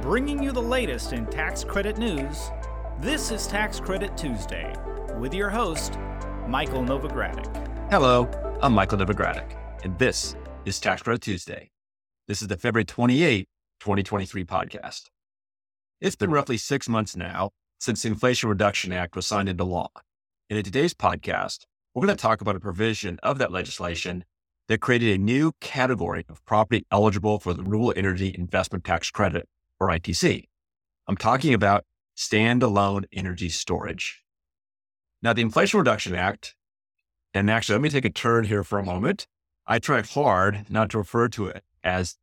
bringing you the latest in tax credit news. This is Tax Credit Tuesday with your host, Michael Novogradac. Hello, I'm Michael Novogradac, and this is Tax Credit Tuesday. This is the February 28, 2023 podcast. It's been roughly six months now since the Inflation Reduction Act was signed into law. And in today's podcast, we're going to talk about a provision of that legislation that created a new category of property eligible for the Renewable Energy Investment Tax Credit, or ITC. I'm talking about standalone energy storage. Now, the Inflation Reduction Act, and actually, let me take a turn here for a moment. I try hard not to refer to it as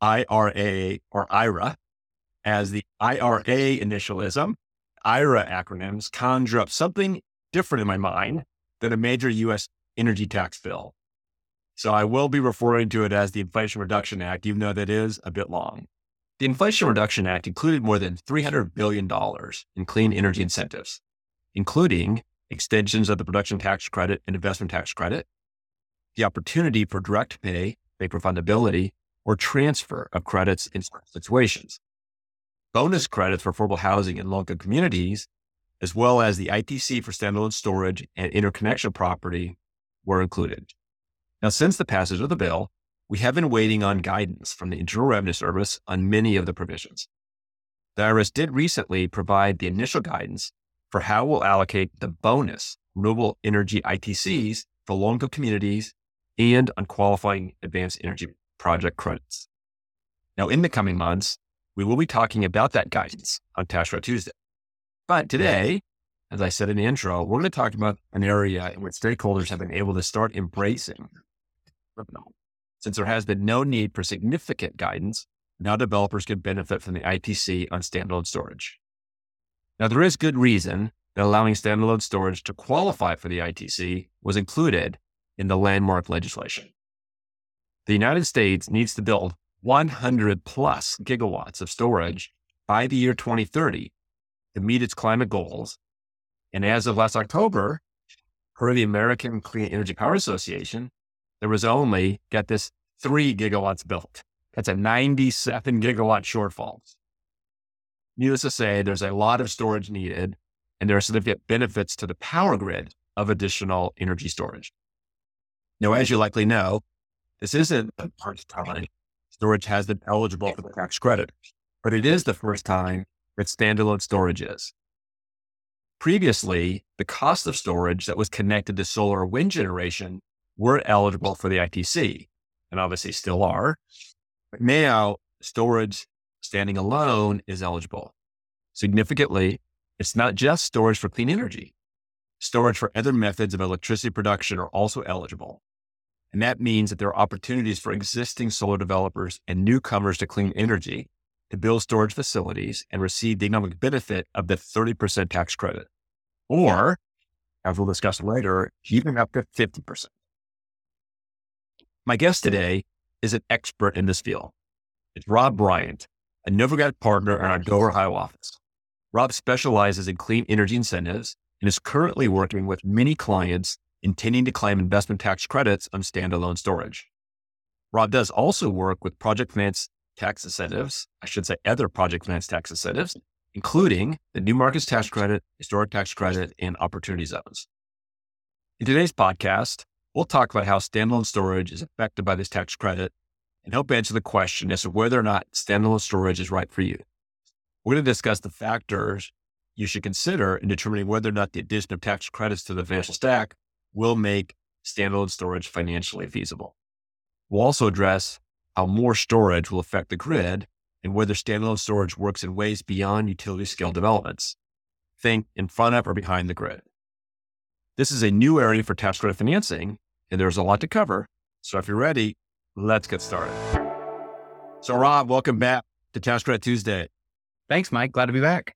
IRA or IRA, as the IRA initialism, IRA acronyms conjure up something different in my mind than a major US energy tax bill. So I will be referring to it as the Inflation Reduction Act, even though that is a bit long. The Inflation Reduction Act included more than $300 billion in clean energy incentives, including extensions of the production tax credit and investment tax credit, the opportunity for direct pay, paper fundability, or transfer of credits in certain situations, bonus credits for affordable housing in local communities, as well as the ITC for standalone storage and interconnection property were included. Now, since the passage of the bill, we have been waiting on guidance from the Internal Revenue Service on many of the provisions. The IRS did recently provide the initial guidance for how we'll allocate the bonus renewable energy ITCs for low income communities and on qualifying advanced energy project credits. Now, in the coming months, we will be talking about that guidance on Tax Tuesday. But today, as I said in the intro, we're going to talk about an area in which stakeholders have been able to start embracing since there has been no need for significant guidance, now developers can benefit from the ITC on standalone storage. Now, there is good reason that allowing standalone storage to qualify for the ITC was included in the landmark legislation. The United States needs to build 100 plus gigawatts of storage by the year 2030 to meet its climate goals. And as of last October, per the American Clean Energy Power Association, there was only, get this, three gigawatts built. That's a 97 gigawatt shortfall. Needless to say, there's a lot of storage needed, and there are significant benefits to the power grid of additional energy storage. Now, as you likely know, this isn't the first time storage has been eligible for the tax credit, but it is the first time that standalone storage is. Previously, the cost of storage that was connected to solar or wind generation were eligible for the ITC and obviously still are. But now storage standing alone is eligible. Significantly, it's not just storage for clean energy. Storage for other methods of electricity production are also eligible. And that means that there are opportunities for existing solar developers and newcomers to clean energy to build storage facilities and receive the economic benefit of the 30% tax credit. Or, as we'll discuss later, even up to 50%. My guest today is an expert in this field. It's Rob Bryant, a Novogradac partner in our Dover, Ohio office. Rob specializes in clean energy incentives and is currently working with many clients intending to claim investment tax credits on standalone storage. Rob does also work with project finance tax incentives, I should say other project finance tax incentives, including the new markets tax credit, historic tax credit, and opportunity zones. In today's podcast, We'll talk about how standalone storage is affected by this tax credit and help answer the question as to whether or not standalone storage is right for you. We're going to discuss the factors you should consider in determining whether or not the addition of tax credits to the financial stack will make standalone storage financially feasible. We'll also address how more storage will affect the grid and whether standalone storage works in ways beyond utility scale developments. Think in front of or behind the grid. This is a new area for tax credit financing, and there's a lot to cover. So if you're ready, let's get started. So, Rob, welcome back to Tax Credit Tuesday. Thanks, Mike. Glad to be back.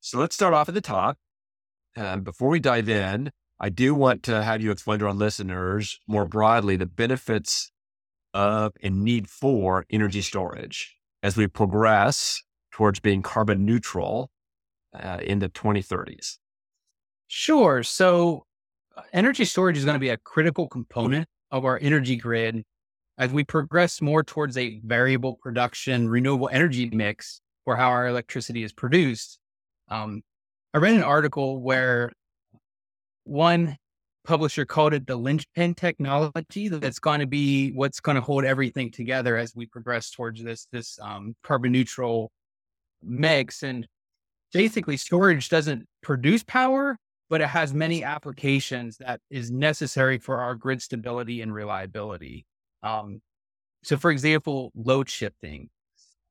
So let's start off at the top. And before we dive in, I do want to have you explain to our listeners more broadly the benefits of and need for energy storage as we progress towards being carbon neutral uh, in the 2030s. Sure. So, uh, energy storage is going to be a critical component of our energy grid as we progress more towards a variable production renewable energy mix for how our electricity is produced, um, I read an article where one publisher called it the linchpin technology that's going to be what's going to hold everything together as we progress towards this this um, carbon neutral mix. And basically, storage doesn't produce power, but it has many applications that is necessary for our grid stability and reliability. Um, so, for example, load shifting,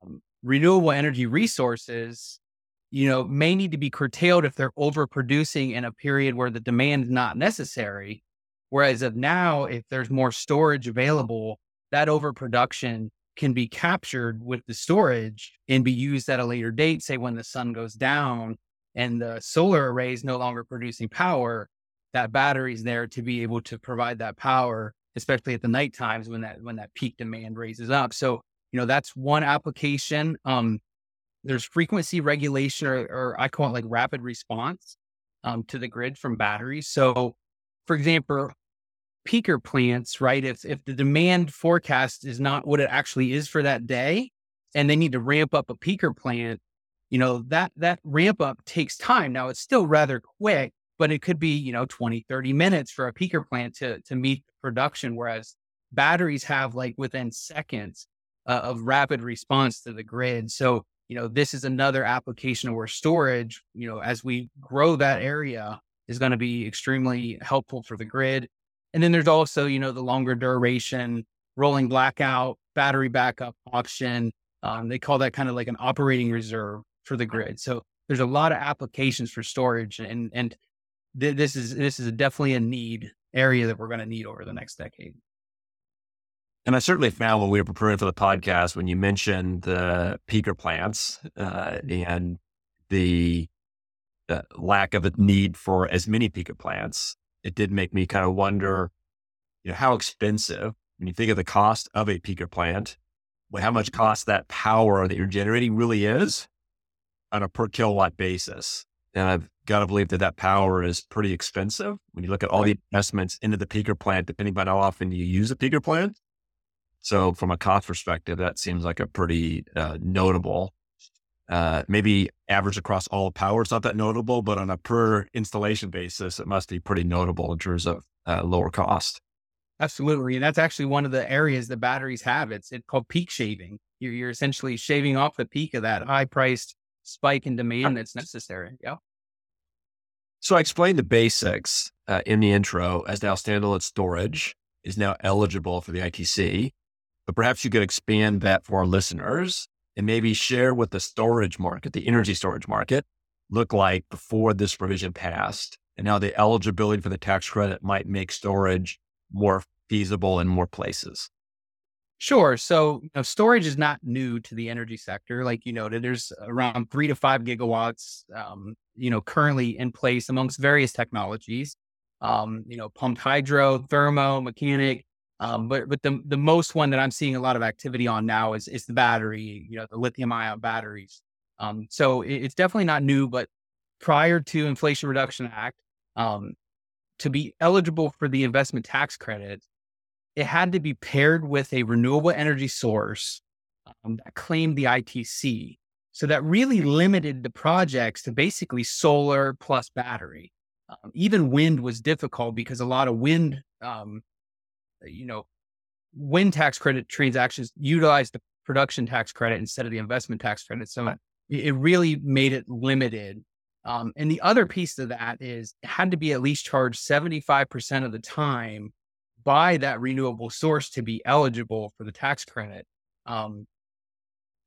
um, renewable energy resources you know, may need to be curtailed if they're overproducing in a period where the demand is not necessary. Whereas of now, if there's more storage available, that overproduction can be captured with the storage and be used at a later date, say when the sun goes down and the solar array is no longer producing power, that battery's there to be able to provide that power, especially at the night times when that when that peak demand raises up. So, you know, that's one application. Um, there's frequency regulation or, or I call it like rapid response um, to the grid from batteries. So, for example, peaker plants, right? If if the demand forecast is not what it actually is for that day, and they need to ramp up a peaker plant, you know that that ramp up takes time. Now it's still rather quick, but it could be you know 20, 30 minutes for a peaker plant to to meet production, whereas batteries have like within seconds uh, of rapid response to the grid. So you know, this is another application where storage, you know, as we grow that area is going to be extremely helpful for the grid. And then there's also, you know, the longer duration, rolling blackout, battery backup option. Um, they call that kind of like an operating reserve for the grid. So there's a lot of applications for storage, and and th- this is this is definitely a need area that we're going to need over the next decade. And I certainly found when we were preparing for the podcast, when you mentioned the peaker plants uh, and the uh, lack of a need for as many peaker plants, it did make me kind of wonder, you know, how expensive, when you think of the cost of a peaker plant, how much cost that power that you're generating really is on a per kilowatt basis. And I've got to believe that that power is pretty expensive when you look at all the investments into the peaker plant, depending on how often you use a peaker plant. So from a cost perspective, that seems like a pretty uh, notable. Uh, maybe average across all power, it's not that notable, but on a per installation basis, it must be pretty notable in terms of uh, lower cost. Absolutely, and that's actually one of the areas that batteries have. It's it's called peak shaving. You're, you're essentially shaving off the peak of that high priced spike in demand that's necessary. Yeah. So I explained the basics uh, in the intro as now standalone storage is now eligible for the ITC but perhaps you could expand that for our listeners and maybe share what the storage market, the energy storage market, looked like before this provision passed and how the eligibility for the tax credit might make storage more feasible in more places. Sure. So you know, storage is not new to the energy sector. Like you noted, there's around three to five gigawatts, um, you know, currently in place amongst various technologies. Um, you know, pumped hydro, thermo, mechanic, um, but but the the most one that I'm seeing a lot of activity on now is is the battery, you know, the lithium ion batteries. Um, so it, it's definitely not new, but prior to Inflation Reduction Act, um, to be eligible for the investment tax credit, it had to be paired with a renewable energy source um, that claimed the ITC. So that really limited the projects to basically solar plus battery. Um, even wind was difficult because a lot of wind um, you know, wind tax credit transactions utilize the production tax credit instead of the investment tax credit. So it really made it limited. Um, and the other piece of that is it had to be at least charged 75% of the time by that renewable source to be eligible for the tax credit. Um,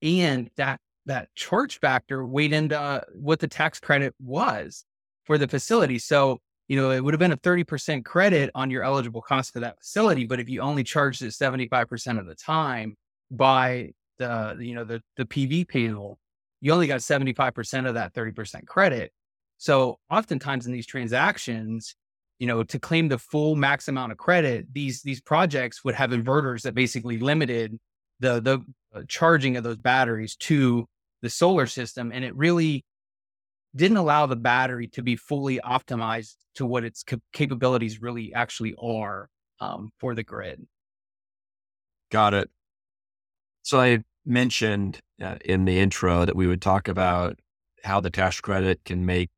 and that that charge factor weighed into uh, what the tax credit was for the facility. So you know, it would have been a 30% credit on your eligible cost for that facility. But if you only charged it 75% of the time by the, you know, the, the PV panel, you only got 75% of that 30% credit. So oftentimes in these transactions, you know, to claim the full max amount of credit, these, these projects would have inverters that basically limited the, the uh, charging of those batteries to the solar system. And it really didn't allow the battery to be fully optimized to what its capabilities really actually are um, for the grid. Got it. So I mentioned uh, in the intro that we would talk about how the tax credit can make,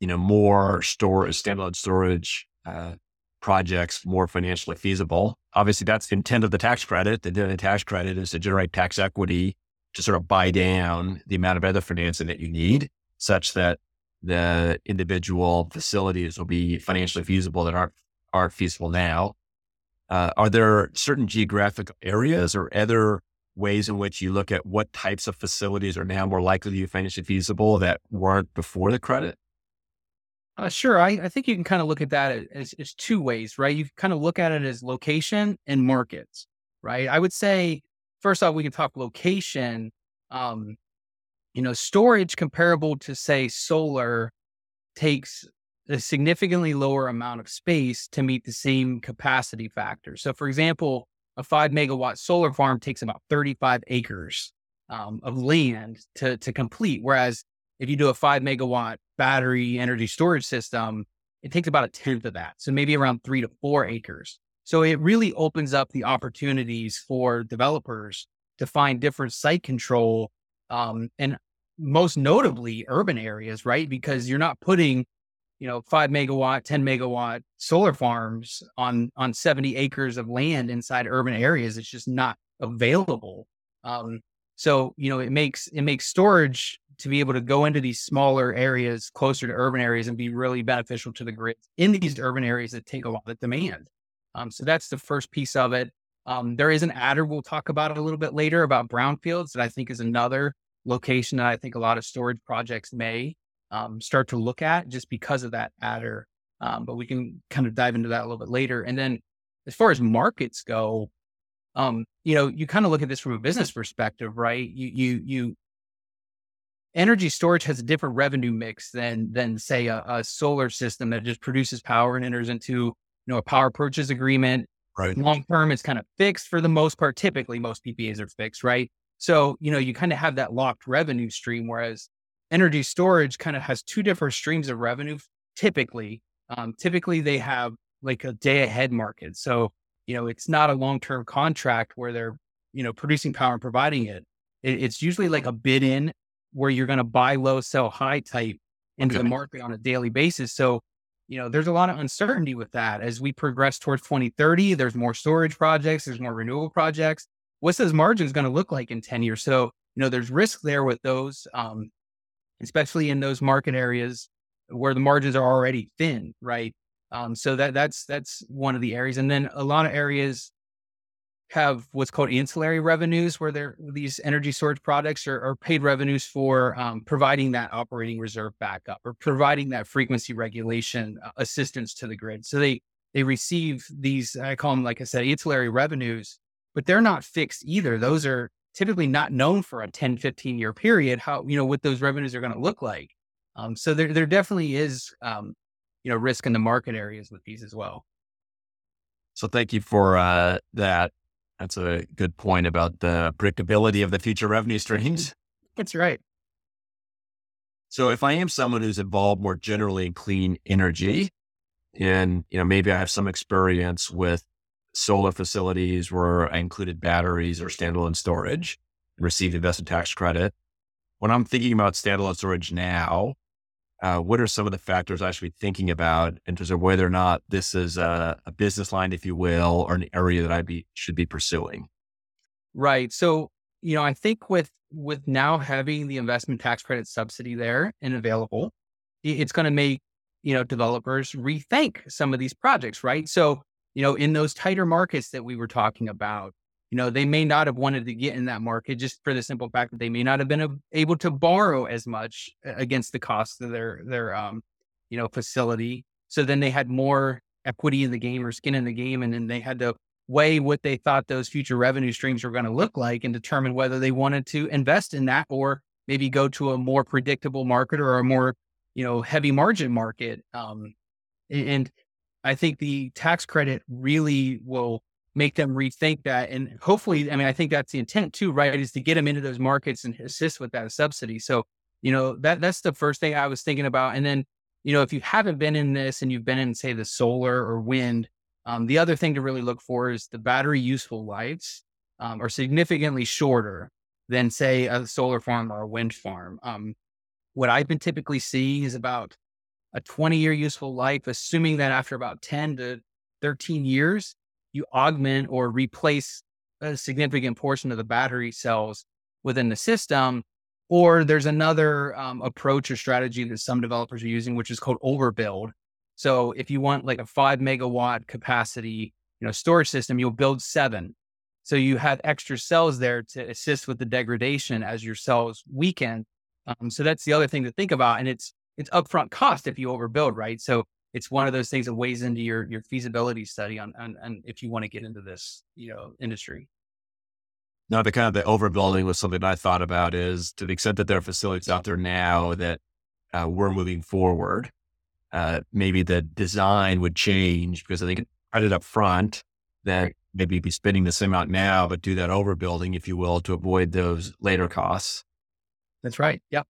you know, more storage, standalone storage uh, projects more financially feasible. Obviously, that's the intent of the tax credit. The intent of the tax credit is to generate tax equity to sort of buy down the amount of other financing that you need, such that the individual facilities will be financially feasible that aren't aren't feasible now. Uh, are there certain geographic areas or other ways in which you look at what types of facilities are now more likely to be financially feasible that weren't before the credit? Uh, sure. I, I, think you can kind of look at that as, as two ways, right? You kind of look at it as location and markets, right? I would say, first off, we can talk location. Um, you know, storage comparable to, say, solar takes a significantly lower amount of space to meet the same capacity factor. So, for example, a five megawatt solar farm takes about 35 acres um, of land to, to complete. Whereas if you do a five megawatt battery energy storage system, it takes about a tenth of that. So maybe around three to four acres. So it really opens up the opportunities for developers to find different site control um, and most notably urban areas, right? Because you're not putting you know, five megawatt, 10 megawatt solar farms on, on 70 acres of land inside urban areas. It's just not available. Um, so, you know, it makes, it makes storage to be able to go into these smaller areas closer to urban areas and be really beneficial to the grid in these urban areas that take a lot of demand. Um, so that's the first piece of it. Um, there is an adder we'll talk about a little bit later about brownfields that I think is another location that I think a lot of storage projects may um, start to look at just because of that adder. Um, but we can kind of dive into that a little bit later. And then as far as markets go, um, you know, you kind of look at this from a business perspective, right? You, you, you, energy storage has a different revenue mix than, than say a, a solar system that just produces power and enters into, you know, a power purchase agreement. Right. Long term, it's kind of fixed for the most part. Typically, most PPAs are fixed, right? So, you know, you kind of have that locked revenue stream. Whereas energy storage kind of has two different streams of revenue. Typically, um, typically they have like a day ahead market. So, you know, it's not a long term contract where they're, you know, producing power and providing it. it it's usually like a bid in where you're going to buy low, sell high type into okay. the market on a daily basis. So, you know, there's a lot of uncertainty with that as we progress towards 2030. There's more storage projects, there's more renewable projects. What's those margins going to look like in 10 years? So, you know, there's risk there with those. Um, especially in those market areas where the margins are already thin, right? Um, so that that's that's one of the areas, and then a lot of areas have what's called ancillary revenues, where they're these energy storage products are, are paid revenues for um, providing that operating reserve backup or providing that frequency regulation uh, assistance to the grid. So they they receive these I call them like I said ancillary revenues, but they're not fixed either. Those are typically not known for a 10, 15 year period, how, you know, what those revenues are going to look like. Um, so there, there definitely is, um, you know, risk in the market areas with these as well. So thank you for uh, that. That's a good point about the predictability of the future revenue streams. That's right. So if I am someone who's involved more generally in clean energy, and you know maybe I have some experience with solar facilities where I included batteries or standalone storage and received investment tax credit. When I'm thinking about standalone storage now, uh, what are some of the factors I should be thinking about in terms of whether or not this is a, a business line, if you will, or an area that I be should be pursuing? Right. So, you know, I think with with now having the investment tax credit subsidy there and available, it's going to make you know developers rethink some of these projects. Right. So, you know, in those tighter markets that we were talking about, you know, they may not have wanted to get in that market just for the simple fact that they may not have been able to borrow as much against the cost of their their um, you know, facility. So then they had more equity in the game or skin in the game, and then they had to weigh what they thought those future revenue streams were going to look like and determine whether they wanted to invest in that or maybe go to a more predictable market or a more you know heavy margin market. Um, and I think the tax credit really will make them rethink that. And hopefully, I mean, I think that's the intent too, right? Is to get them into those markets and assist with that subsidy. So, you know, that that's the first thing I was thinking about. And then, you know, if you haven't been in this and you've been in, say, the solar or wind, um, the other thing to really look for is the battery useful lives. um, or significantly shorter than say a solar farm or a wind farm. Um, what I've been typically seeing is about a 20 year useful life, assuming that after about 10 to 13 years, you augment or replace a significant portion of the battery cells within the system. Or there's another um, approach or strategy that some developers are using, which is called overbuild. So if you want like a five megawatt capacity, you know, storage system, you'll build seven. So you have extra cells there to assist with the degradation as your cells weaken. Um, so that's the other thing to think about, and it's it's upfront cost if you overbuild, right? So it's one of those things that weighs into your your feasibility study on on, on if you want to get into this you know industry. Now, the kind of the overbuilding was something I thought about is to the extent that there are facilities out there now that uh, we're moving forward, uh, maybe the design would change because I think credit up front that maybe be spending the same amount now, but do that overbuilding, if you will, to avoid those later costs. That's right. Yep.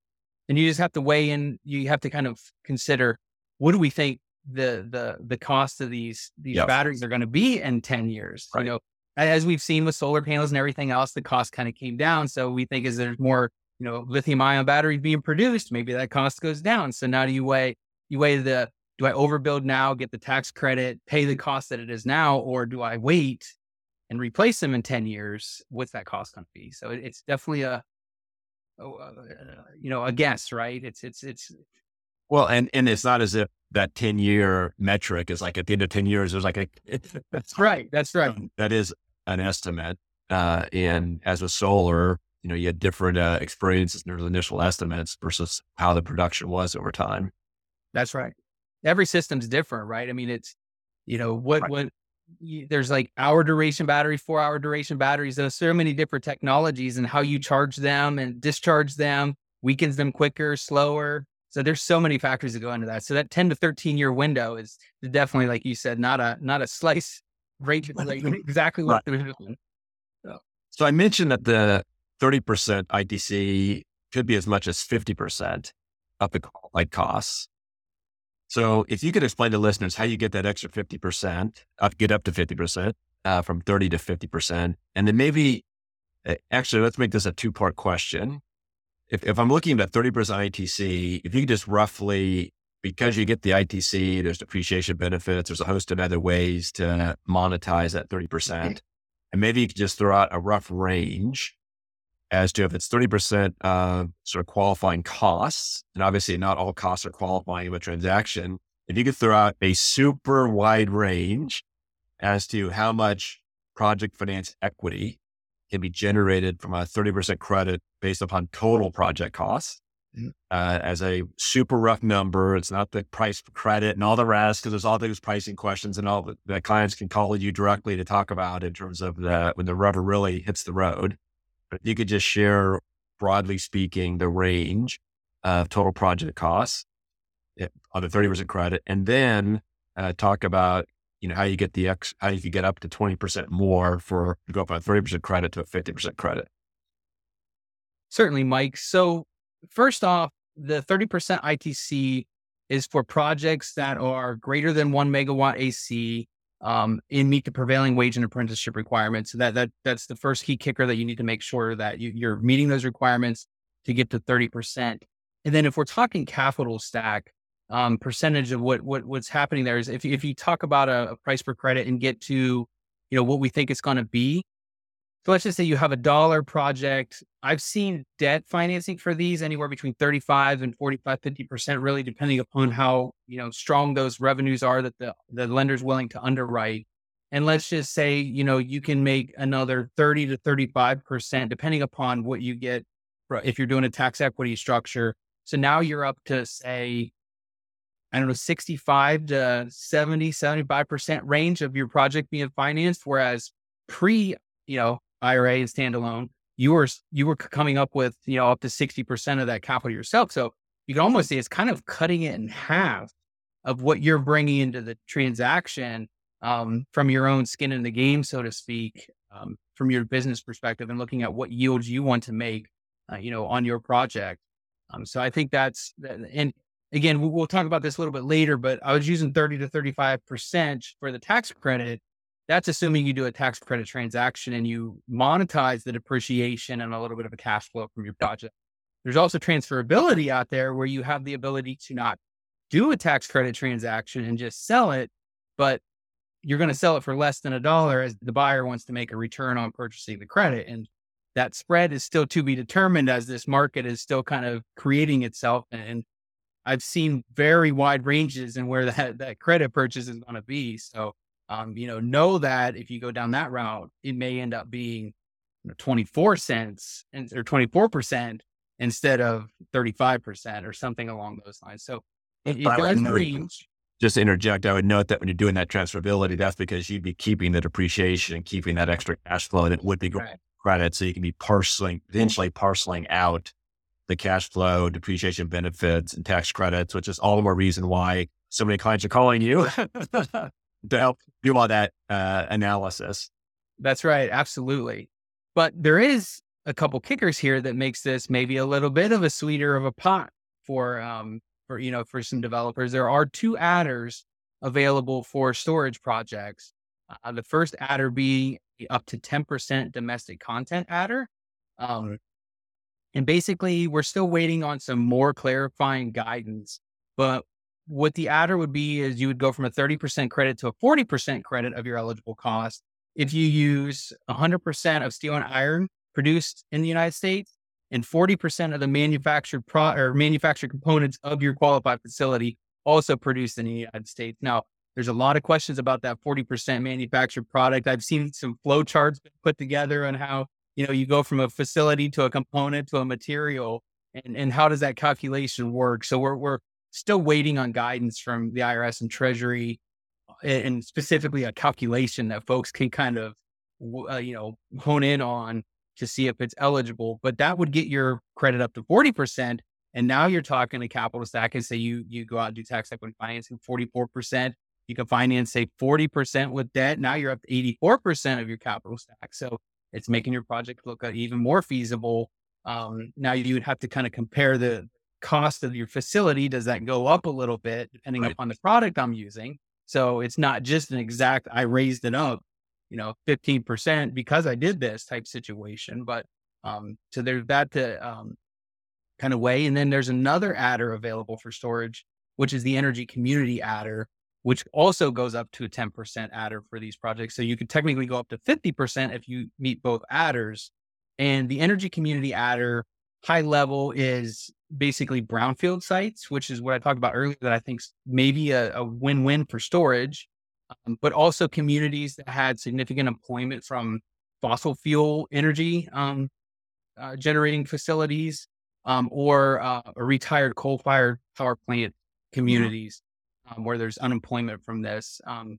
And you just have to weigh in. You have to kind of consider what do we think the the the cost of these these yep. batteries are going to be in ten years. Right. You know, as we've seen with solar panels and everything else, the cost kind of came down. So we think as there's more, you know, lithium ion batteries being produced, maybe that cost goes down. So now do you weigh you weigh the do I overbuild now, get the tax credit, pay the cost that it is now, or do I wait and replace them in 10 years? What's that cost going to be? So it, it's definitely a, a, you know, a guess, right? It's, it's, it's, well, and, and it's not as if that 10 year metric is like at the end of 10 years, there's like a, that's right. That's right. That is an estimate. Uh, and as a solar, you know, you had different uh, experiences in those initial estimates versus how the production was over time. That's right every system's different, right? I mean, it's, you know, what, right. what, there's like hour duration battery, four hour duration batteries. There's so many different technologies and how you charge them and discharge them weakens them quicker, slower. So there's so many factors that go into that. So that 10 to 13 year window is definitely, like you said, not a not a slice rate, like exactly what right. they're doing. So. so I mentioned that the 30% ITC could be as much as 50% of the like costs. So if you could explain to listeners how you get that extra 50%, uh, get up to 50%, uh, from 30 to 50%. And then maybe, uh, actually, let's make this a two part question. If, if I'm looking at 30% ITC, if you could just roughly, because you get the ITC, there's depreciation benefits, there's a host of other ways to monetize that 30%. And maybe you could just throw out a rough range as to if it's 30% uh, sort of qualifying costs, and obviously not all costs are qualifying of a transaction. If you could throw out a super wide range as to how much project finance equity can be generated from a 30% credit based upon total project costs. Mm-hmm. Uh, as a super rough number, it's not the price for credit and all the rest, because there's all those pricing questions and all that, that clients can call you directly to talk about in terms of the when the rubber really hits the road. But you could just share, broadly speaking, the range of total project costs eh, on the 30% credit, and then uh, talk about you know how you get the X, how you can get up to 20% more for go from a 30% credit to a 50% credit. Certainly, Mike. So first off, the 30% ITC is for projects that are greater than one megawatt AC um, and meet the prevailing wage and apprenticeship requirements. So that that that's the first key kicker that you need to make sure that you, you're meeting those requirements to get to 30%. And then if we're talking capital stack, um, percentage of what, what what's happening there is if, if you talk about a, a price per credit and get to, you know, what we think it's going to be, so let's just say you have a dollar project. I've seen debt financing for these anywhere between 35 and 45, 50%, really depending upon how, you know, strong those revenues are that the, the lender's willing to underwrite. And let's just say, you know, you can make another 30 to 35%, depending upon what you get if you're doing a tax equity structure. So now you're up to say, I don't know, 65 to 70, 75% range of your project being financed. Whereas pre, you know, IRA and standalone, you were you were coming up with you know up to sixty percent of that capital yourself. So you can almost say it's kind of cutting it in half of what you're bringing into the transaction um, from your own skin in the game, so to speak, um, from your business perspective, and looking at what yields you want to make, uh, you know, on your project. Um, so I think that's and again we'll talk about this a little bit later, but I was using thirty to thirty five percent for the tax credit that's assuming you do a tax credit transaction and you monetize the depreciation and a little bit of a cash flow from your project. There's also transferability out there where you have the ability to not do a tax credit transaction and just sell it, but you're going to sell it for less than a dollar as the buyer wants to make a return on purchasing the credit. And that spread is still to be determined as this market is still kind of creating itself. And I've seen very wide ranges in where that, that credit purchase is going to be. So, um, you know, know that if you go down that route, it may end up being you know, 24 cents and, or 24% instead of 35% or something along those lines. So it, it does range just to interject, I would note that when you're doing that transferability, that's because you'd be keeping the depreciation and keeping that extra cash flow that would be right. credit. So you can be parceling, eventually parceling out the cash flow, depreciation benefits, and tax credits, which is all the more reason why so many clients are calling you to help do all that uh, analysis. That's right. Absolutely. But there is a couple kickers here that makes this maybe a little bit of a sweeter of a pot for um, for you know for some developers. There are two adders available for storage projects. Uh, the first adder being up to 10% domestic content adder. Um, and basically, we're still waiting on some more clarifying guidance. But what the adder would be is you would go from a 30% credit to a 40% credit of your eligible cost if you use 100% of steel and iron produced in the United States and 40% of the manufactured pro or manufactured components of your qualified facility also produced in the United States. Now, there's a lot of questions about that 40% manufactured product. I've seen some flow charts put together on how, you know, you go from a facility to a component to a material and, and how does that calculation work? So we're, we're still waiting on guidance from the IRS and Treasury and specifically a calculation that folks can kind of, uh, you know, hone in on to see if it's eligible, but that would get your credit up to 40%. And now you're talking a capital stack and say you you go out and do tax equity financing 44%. You can finance say 40% with debt. Now you're up to 84% of your capital stack. So it's making your project look uh, even more feasible. Um, now you would have to kind of compare the cost of your facility. Does that go up a little bit depending right. upon the product I'm using? So it's not just an exact, I raised it up you know, 15% because I did this type situation. But um, so there's that to um, kind of weigh. And then there's another adder available for storage, which is the energy community adder, which also goes up to a 10% adder for these projects. So you could technically go up to 50% if you meet both adders. And the energy community adder high level is basically brownfield sites, which is what I talked about earlier that I think maybe a, a win-win for storage um, but also communities that had significant employment from fossil fuel energy um, uh, generating facilities um, or uh, retired coal fired power plant communities um, where there's unemployment from this. Um,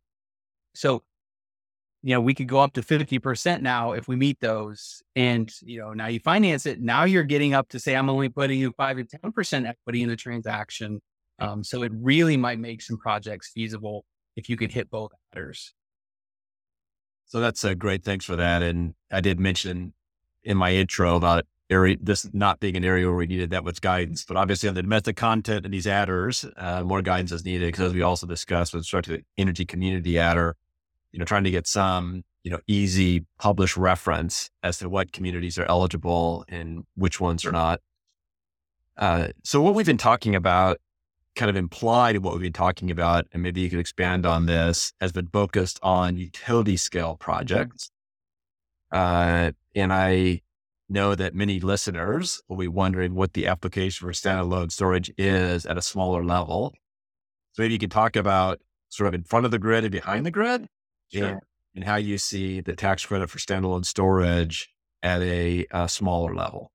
so, you know, we could go up to 50% now if we meet those. And, you know, now you finance it. Now you're getting up to say, I'm only putting you five to 10% equity in the transaction. Um, so it really might make some projects feasible if you could hit both adders. So that's a great. Thanks for that. And I did mention in my intro about area this not being an area where we needed that much guidance, but obviously on the domestic content and these adders, uh, more guidance is needed because as we also discussed with respect to the energy community adder, you know, trying to get some you know easy published reference as to what communities are eligible and which ones are not. Uh, so what we've been talking about kind of implied in what we've been talking about, and maybe you could expand on this, has been focused on utility scale projects. Uh, and I know that many listeners will be wondering what the application for standalone storage is at a smaller level. So maybe you could talk about sort of in front of the grid and behind the grid sure. and, and, how you see the tax credit for standalone storage at a, a smaller level.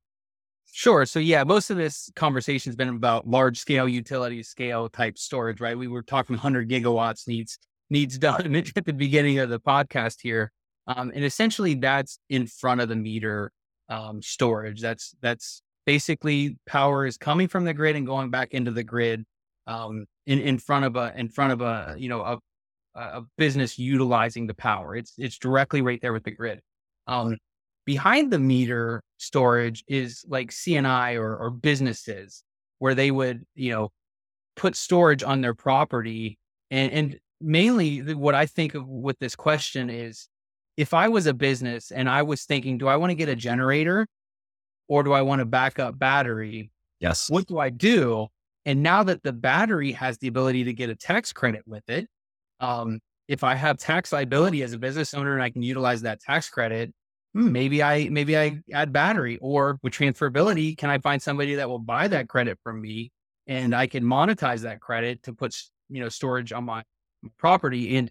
Sure. So yeah, most of this conversation has been about large scale utility scale type storage, right? We were talking 100 gigawatts needs needs done at the beginning of the podcast here, um, and essentially that's in front of the meter um, storage. That's that's basically power is coming from the grid and going back into the grid um, in in front of a in front of a you know a a business utilizing the power. It's it's directly right there with the grid. Um, behind the meter storage is like C&I or, or businesses where they would, you know, put storage on their property and, and mainly what I think of with this question is if I was a business and I was thinking, do I want to get a generator or do I want a backup battery? Yes. What do I do? And now that the battery has the ability to get a tax credit with it, um, if I have tax liability as a business owner and I can utilize that tax credit, hmm, maybe I maybe I add battery or with transferability, can I find somebody that will buy that credit from me and I can monetize that credit to put you know storage on my property and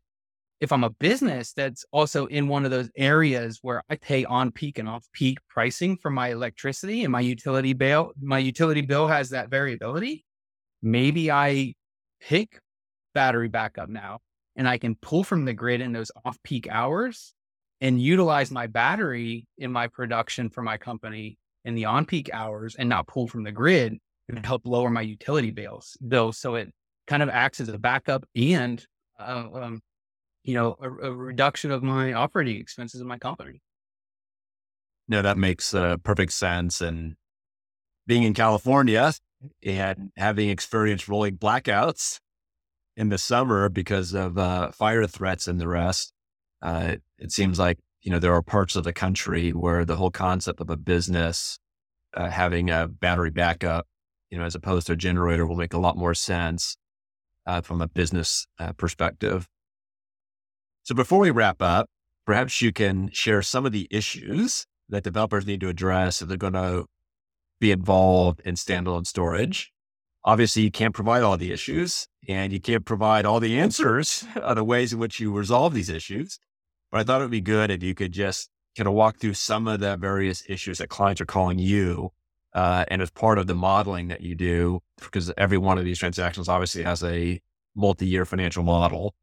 if I'm a business that's also in one of those areas where I pay on peak and off peak pricing for my electricity and my utility bill, my utility bill has that variability. Maybe I pick battery backup now and I can pull from the grid in those off peak hours and utilize my battery in my production for my company in the on peak hours and not pull from the grid and help lower my utility bills though. So it kind of acts as a backup and uh, um, you know, a, a, reduction of my operating expenses in my company. No, that makes uh, perfect sense. And being in California and having experienced rolling blackouts in the summer because of uh, fire threats and the rest, uh, it seems like you know there are parts of the country where the whole concept of a business uh, having a battery backup, you know, as opposed to a generator, will make a lot more sense uh, from a business uh, perspective. So before we wrap up, perhaps you can share some of the issues that developers need to address if they're going to be involved in standalone storage. Obviously, you can't provide all the issues and you can't provide all the answers on the ways in which you resolve these issues. But I thought it would be good if you could just kind of walk through some of the various issues that clients are calling you. Uh, and as part of the modeling that you do, because every one of these transactions obviously has a multi year financial model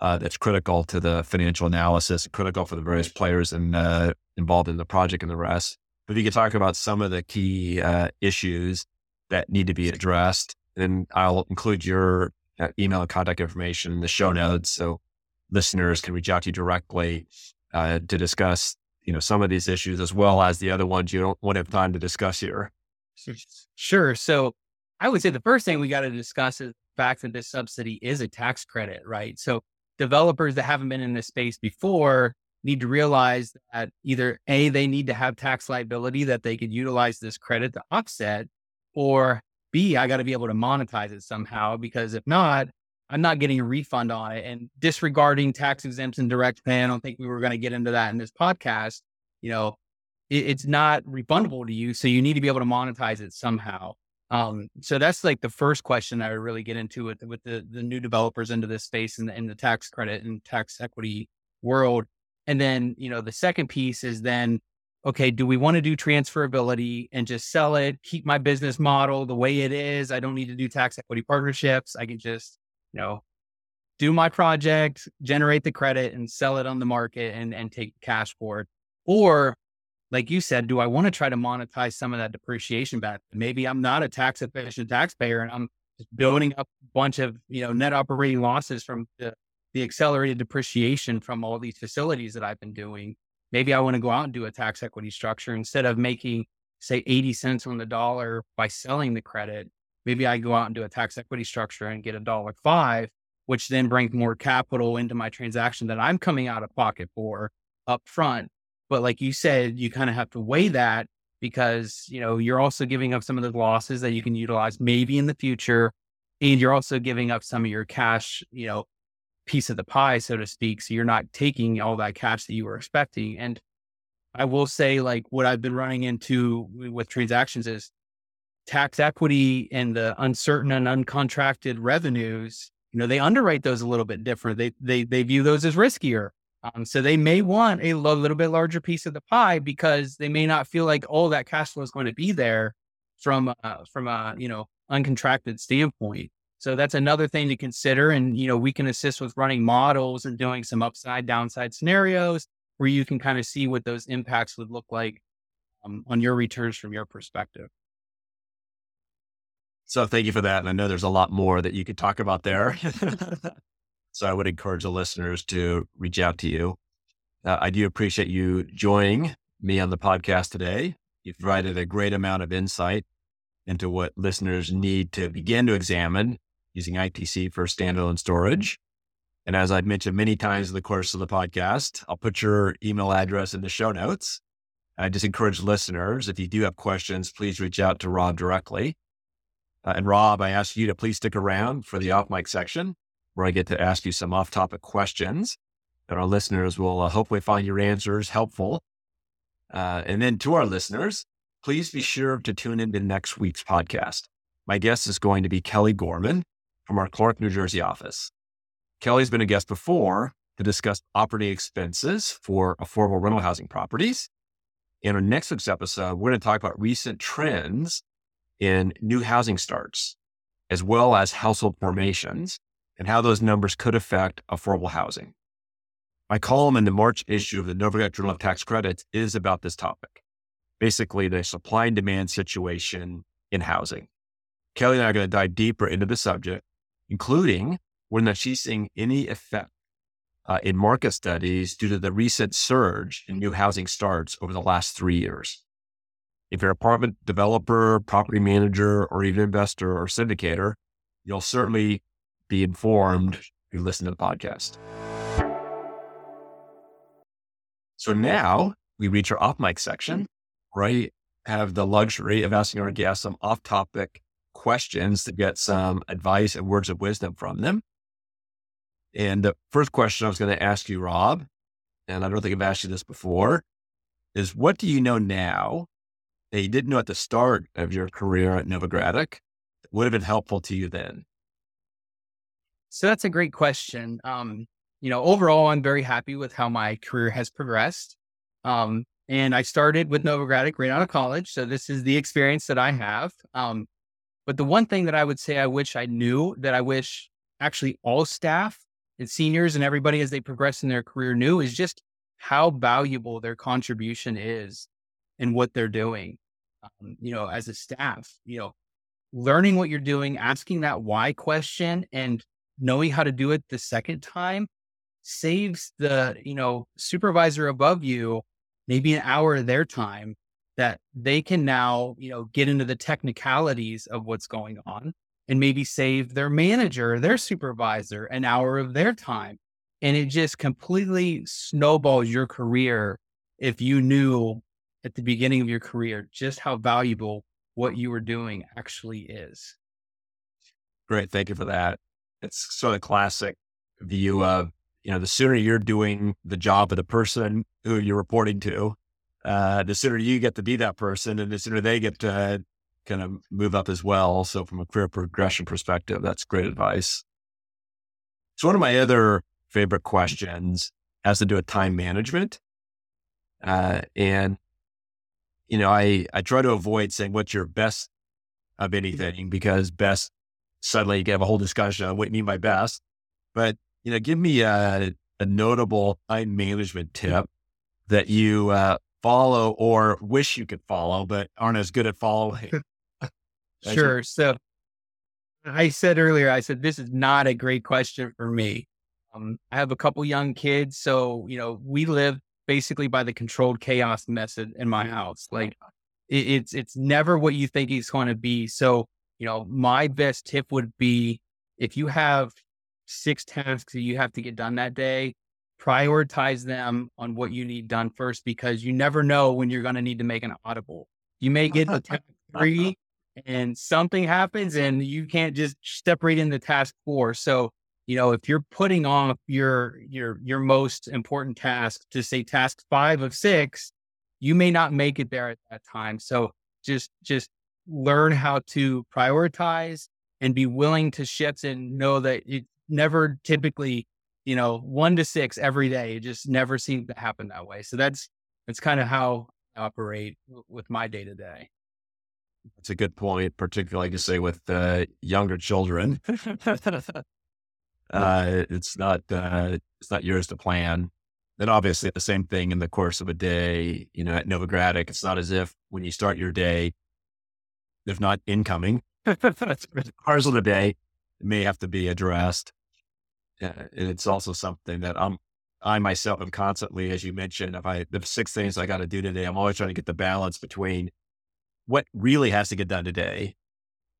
uh, that's critical to the financial analysis, critical for the various players and uh, involved in the project and the rest. But if you could talk about some of the key uh, issues that need to be addressed, then I'll include your uh, email and contact information in the show notes, so listeners can reach out to you directly uh, to discuss, you know, some of these issues as well as the other ones you don't want to have time to discuss here. Sure. So I would say the first thing we got to discuss is the fact that this subsidy is a tax credit, right? So developers that haven't been in this space before need to realize that either A, they need to have tax liability that they could utilize this credit to offset, or B, I got to be able to monetize it somehow because if not, I'm not getting a refund on it. And disregarding tax exempts and direct pay, I don't think we were going to get into that in this podcast. You know, it, it's not refundable to you. So you need to be able to monetize it somehow. Um, so that's like the first question I would really get into with with the the new developers into this space in the in the tax credit and tax equity world. And then, you know, the second piece is then, okay, do we want to do transferability and just sell it, keep my business model the way it is? I don't need to do tax equity partnerships. I can just, you know, do my project, generate the credit and sell it on the market and and take cash for it. Or like you said, do I want to try to monetize some of that depreciation back? Maybe I'm not a tax efficient taxpayer and I'm just building up a bunch of, you know, net operating losses from the, the accelerated depreciation from all these facilities that I've been doing. Maybe I want to go out and do a tax equity structure instead of making, say, 80 cents on the dollar by selling the credit. Maybe I go out and do a tax equity structure and get a dollar five, which then brings more capital into my transaction that I'm coming out of pocket for up front but like you said, you kind of have to weigh that because, you know, you're also giving up some of the losses that you can utilize maybe in the future. And you're also giving up some of your cash, you know, piece of the pie, so to speak. So you're not taking all that cash that you were expecting. And I will say, like, what I've been running into with transactions is tax equity and the uncertain and uncontracted revenues. You know, they underwrite those a little bit different. They they they view those as riskier. Um, so they may want a little bit larger piece of the pie because they may not feel like all that cash flow is going to be there from uh, from a you know uncontracted standpoint. So that's another thing to consider. And you know we can assist with running models and doing some upside downside scenarios where you can kind of see what those impacts would look like um, on your returns from your perspective. So thank you for that. And I know there's a lot more that you could talk about there. So I would encourage the listeners to reach out to you. Uh, I do appreciate you joining me on the podcast today. You've provided a great amount of insight into what listeners need to begin to examine using ITC for standalone storage. And as I've mentioned many times in the course of the podcast, I'll put your email address in the show notes. I just encourage listeners, if you do have questions, please reach out to Rob directly. Uh, and Rob, I ask you to please stick around for the off mic section where I get to ask you some off topic questions that our listeners will uh, hopefully find your answers helpful. Uh, and then to our listeners, please be sure to tune in to next week's podcast. My guest is going to be Kelly Gorman from our Clark, New Jersey office. Kelly's been a guest before to discuss operating expenses for affordable rental housing properties. In our next week's episode, we're going to talk about recent trends in new housing starts, as well as household formations and how those numbers could affect affordable housing. My column in the March issue of the Novogradac Journal of Tax Credits is about this topic. Basically, the supply and demand situation in housing. Kelly and I are going to dive deeper into the subject, including whether she's seeing any effect uh, in market studies due to the recent surge in new housing starts over the last three years. If you're an apartment developer, property manager, or even investor or syndicator, you'll certainly be informed you listen to the podcast. So now we reach our off mic section, right? Have the luxury of asking our guests some off topic questions to get some advice and words of wisdom from them. And the first question I was going to ask you, Rob, and I don't think I've asked you this before, is what do you know now that you didn't know at the start of your career at Novogradac would have been helpful to you then? So that's a great question. Um, you know, overall, I'm very happy with how my career has progressed. Um, and I started with Novogradac right out of college. So this is the experience that I have. Um, but the one thing that I would say I wish I knew that I wish actually all staff and seniors and everybody as they progress in their career knew is just how valuable their contribution is and what they're doing. Um, you know, as a staff, you know, learning what you're doing, asking that why question and knowing how to do it the second time saves the, you know, supervisor above you maybe an hour of their time that they can now, you know, get into the technicalities of what's going on and maybe save their manager, their supervisor an hour of their time. And it just completely snowballs your career if you knew at the beginning of your career just how valuable what you were doing actually is. Great. Thank you for that. It's sort of classic view of you know, the sooner you're doing the job of the person who you're reporting to, uh, the sooner you get to be that person and the sooner they get to kind of move up as well. So from a career progression perspective, that's great advice. So one of my other favorite questions has to do with time management. Uh, and, you know, I, I try to avoid saying what's your best of anything because best suddenly you can have a whole discussion on what you mean by best. But you know, give me a, a notable time management tip that you uh, follow or wish you could follow, but aren't as good at following. sure. So I said earlier, I said, this is not a great question for me. Um, I have a couple young kids. So, you know, we live basically by the controlled chaos method in my house. Like it, it's, it's never what you think it's going to be. So, you know, my best tip would be if you have six tasks that you have to get done that day, prioritize them on what you need done first because you never know when you're going to need to make an audible. You may get to task uh-huh. three and something happens and you can't just step right into task four. So, you know, if you're putting off your your your most important task to say task five of six, you may not make it there at that time. So just just learn how to prioritize and be willing to shift and know that it, never typically, you know, one to six every day. It just never seemed to happen that way. So that's that's kind of how I operate with my day to day. That's a good point, particularly to say with uh, younger children. uh, it's not uh, it's not yours to plan. And obviously, the same thing in the course of a day. You know, at Novogradac, it's not as if when you start your day, if not incoming, cars of the day, may have to be addressed. And it's also something that I'm, I myself am constantly, as you mentioned, if I, the six things I got to do today, I'm always trying to get the balance between what really has to get done today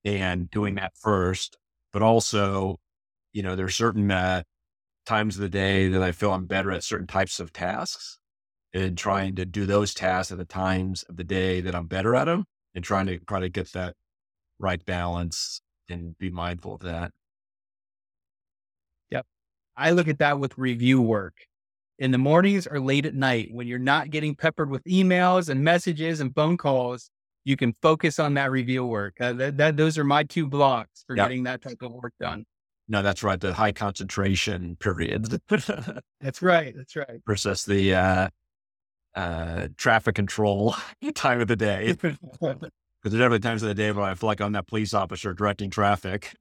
and doing that first, but also, you know, there's certain uh, times of the day that I feel I'm better at certain types of tasks and trying to do those tasks at the times of the day that I'm better at them and trying to try to get that right balance and be mindful of that. Yep. I look at that with review work in the mornings or late at night when you're not getting peppered with emails and messages and phone calls. You can focus on that review work. Uh, that, that, those are my two blocks for yep. getting that type of work done. No, that's right. The high concentration periods. that's right. That's right. Versus the uh, uh, traffic control time of the day. Because there's definitely times of the day where I feel like I'm that police officer directing traffic.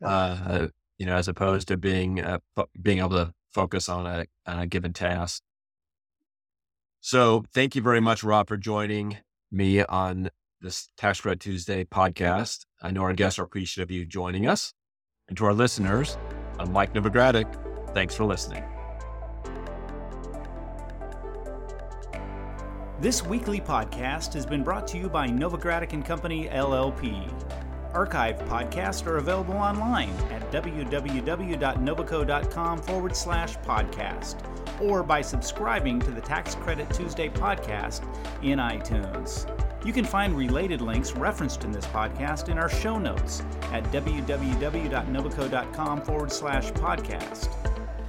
Uh, you know, as opposed to being uh, being able to focus on a, on a given task. So, thank you very much, Rob, for joining me on this Tax Credit Tuesday podcast. I know our guests are appreciative of you joining us. And to our listeners, I'm Mike Novogradac. Thanks for listening. This weekly podcast has been brought to you by Novogradac and Company LLP. Archived podcasts are available online at www.novoco.com forward slash podcast or by subscribing to the Tax Credit Tuesday podcast in iTunes. You can find related links referenced in this podcast in our show notes at www.novoco.com forward slash podcast.